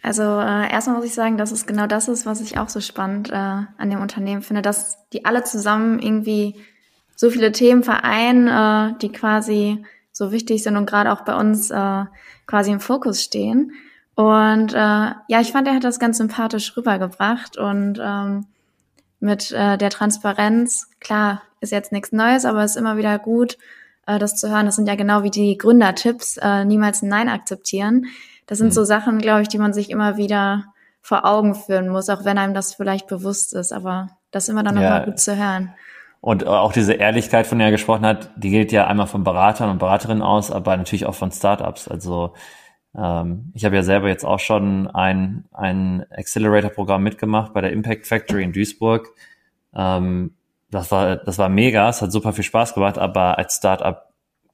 Also äh, erstmal muss ich sagen, dass es genau das ist, was ich auch so spannend äh, an dem Unternehmen finde, dass die alle zusammen irgendwie so viele Themen vereinen, äh, die quasi so wichtig sind und gerade auch bei uns äh, quasi im Fokus stehen. Und äh, ja, ich fand, er hat das ganz sympathisch rübergebracht und ähm, mit äh, der Transparenz, klar, ist jetzt nichts Neues, aber es ist immer wieder gut, äh, das zu hören. Das sind ja genau wie die Gründertipps, äh, niemals ein Nein akzeptieren. Das sind mhm. so Sachen, glaube ich, die man sich immer wieder vor Augen führen muss, auch wenn einem das vielleicht bewusst ist. Aber das ist immer dann ja. nochmal gut zu hören.
Und auch diese Ehrlichkeit, von der er gesprochen hat, die gilt ja einmal von Beratern und Beraterinnen aus, aber natürlich auch von Startups. Also ähm, ich habe ja selber jetzt auch schon ein, ein Accelerator-Programm mitgemacht bei der Impact Factory in Duisburg. Ähm, das war, das war mega, es hat super viel Spaß gemacht, aber als Startup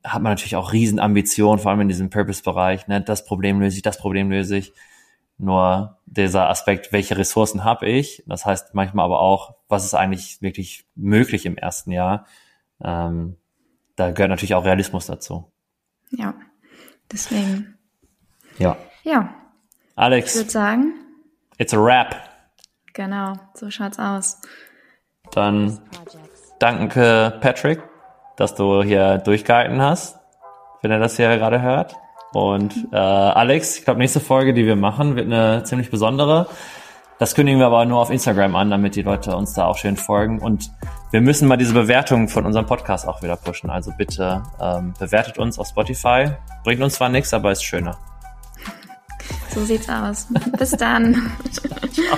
hat man natürlich auch riesen Ambitionen, vor allem in diesem Purpose-Bereich. Ne? Das Problem löse ich, das Problem löse ich. Nur dieser Aspekt, welche Ressourcen habe ich? Das heißt manchmal aber auch, was ist eigentlich wirklich möglich im ersten Jahr? Ähm, da gehört natürlich auch Realismus dazu.
Ja, deswegen.
Ja.
Ja.
Alex.
Ich würde sagen.
It's a wrap.
Genau, so schaut's aus.
Dann danke Patrick, dass du hier durchgehalten hast, wenn er das hier gerade hört. Und äh, Alex, ich glaube, nächste Folge, die wir machen, wird eine ziemlich besondere. Das kündigen wir aber nur auf Instagram an, damit die Leute uns da auch schön folgen. Und wir müssen mal diese Bewertung von unserem Podcast auch wieder pushen. Also bitte ähm, bewertet uns auf Spotify. Bringt uns zwar nichts, aber ist schöner.
So sieht's aus. Bis dann. Ciao.